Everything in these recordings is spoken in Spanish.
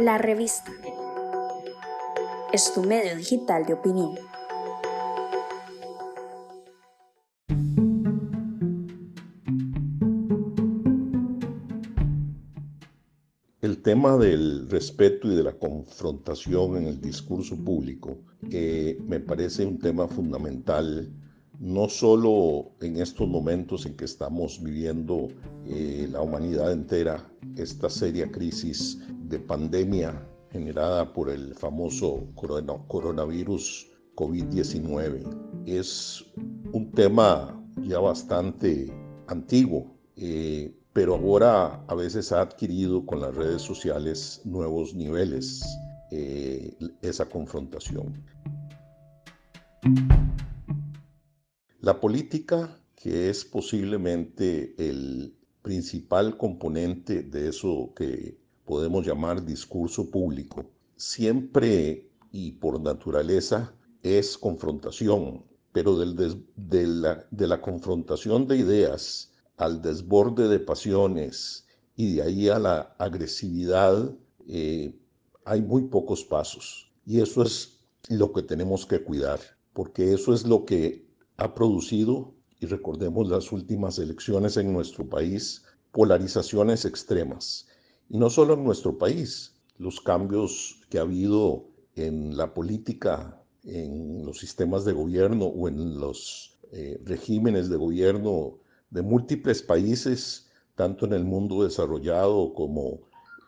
La revista es tu medio digital de opinión. El tema del respeto y de la confrontación en el discurso público me parece un tema fundamental no solo en estos momentos en que estamos viviendo eh, la humanidad entera esta seria crisis de pandemia generada por el famoso coronavirus COVID-19. Es un tema ya bastante antiguo, eh, pero ahora a veces ha adquirido con las redes sociales nuevos niveles eh, esa confrontación. La política, que es posiblemente el principal componente de eso que podemos llamar discurso público, siempre y por naturaleza es confrontación, pero del de, la, de la confrontación de ideas al desborde de pasiones y de ahí a la agresividad, eh, hay muy pocos pasos. Y eso es lo que tenemos que cuidar, porque eso es lo que ha producido, y recordemos las últimas elecciones en nuestro país, polarizaciones extremas y no solo en nuestro país, los cambios que ha habido en la política, en los sistemas de gobierno o en los eh, regímenes de gobierno de múltiples países, tanto en el mundo desarrollado como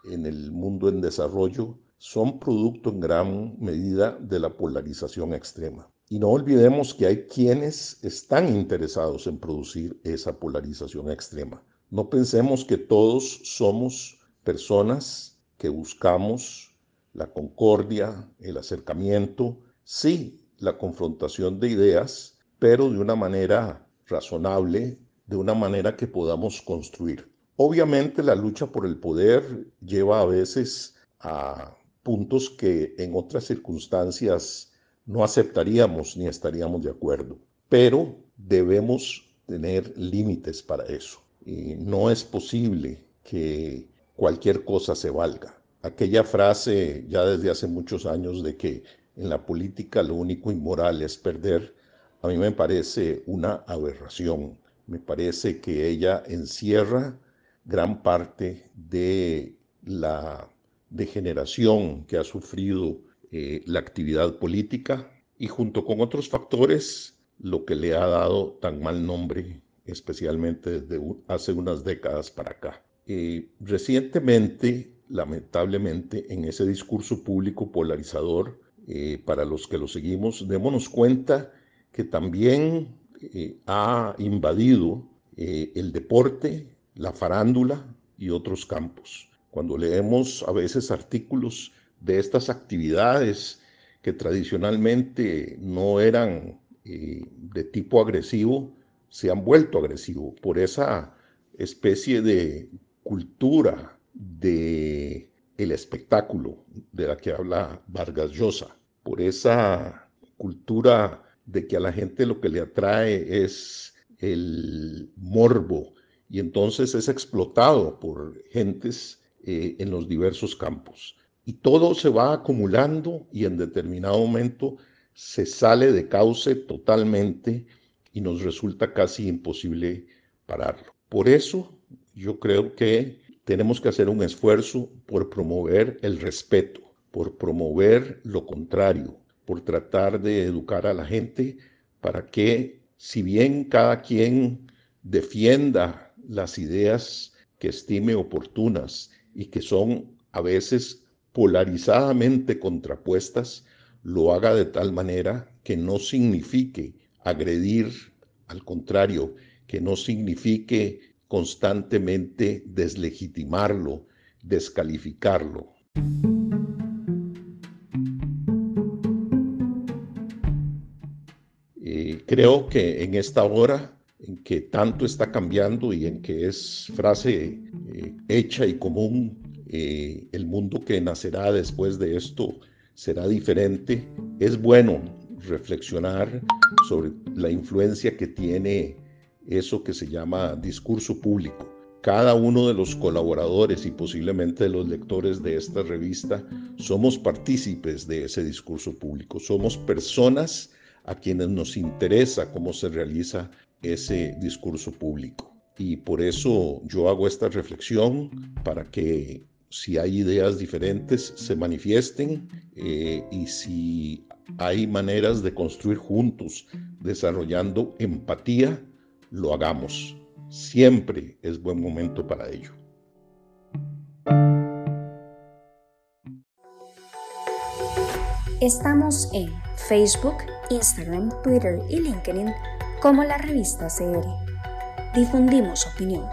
en el mundo en desarrollo, son producto en gran medida de la polarización extrema. Y no olvidemos que hay quienes están interesados en producir esa polarización extrema. No pensemos que todos somos personas que buscamos la concordia, el acercamiento, sí, la confrontación de ideas, pero de una manera razonable, de una manera que podamos construir. Obviamente la lucha por el poder lleva a veces a puntos que en otras circunstancias no aceptaríamos ni estaríamos de acuerdo, pero debemos tener límites para eso. Y no es posible que cualquier cosa se valga. Aquella frase ya desde hace muchos años de que en la política lo único inmoral es perder, a mí me parece una aberración. Me parece que ella encierra gran parte de la degeneración que ha sufrido eh, la actividad política y junto con otros factores lo que le ha dado tan mal nombre, especialmente desde hace unas décadas para acá. Eh, recientemente, lamentablemente, en ese discurso público polarizador, eh, para los que lo seguimos, démonos cuenta que también eh, ha invadido el deporte, la farándula y otros campos. Cuando leemos a veces artículos de estas actividades que tradicionalmente no eran de tipo agresivo, se han vuelto agresivos por esa especie de cultura de el espectáculo de la que habla Vargas Llosa, por esa cultura de que a la gente lo que le atrae es el morbo y entonces es explotado por gentes eh, en los diversos campos. Y todo se va acumulando y en determinado momento se sale de cauce totalmente y nos resulta casi imposible pararlo. Por eso yo creo que tenemos que hacer un esfuerzo por promover el respeto, por promover lo contrario, por tratar de educar a la gente para que, si bien cada quien defienda las ideas que estime oportunas y que son a veces polarizadamente contrapuestas, lo haga de tal manera que no signifique agredir, al contrario, que no signifique constantemente deslegitimarlo, descalificarlo. Eh, creo que en esta hora en que tanto está cambiando y en que es frase eh, hecha y común, eh, el mundo que nacerá después de esto será diferente, es bueno reflexionar sobre la influencia que tiene eso que se llama discurso público, cada uno de los colaboradores y posiblemente de los lectores de esta revista somos partícipes de ese discurso público, somos personas a quienes nos interesa cómo se realiza ese discurso público. Y por eso yo hago esta reflexión para que si hay ideas diferentes se manifiesten eh, y si hay maneras de construir juntos, desarrollando empatía, lo hagamos. Siempre es buen momento para ello. Estamos en Facebook, Instagram, Twitter y LinkedIn como la revista CR. Difundimos opinión.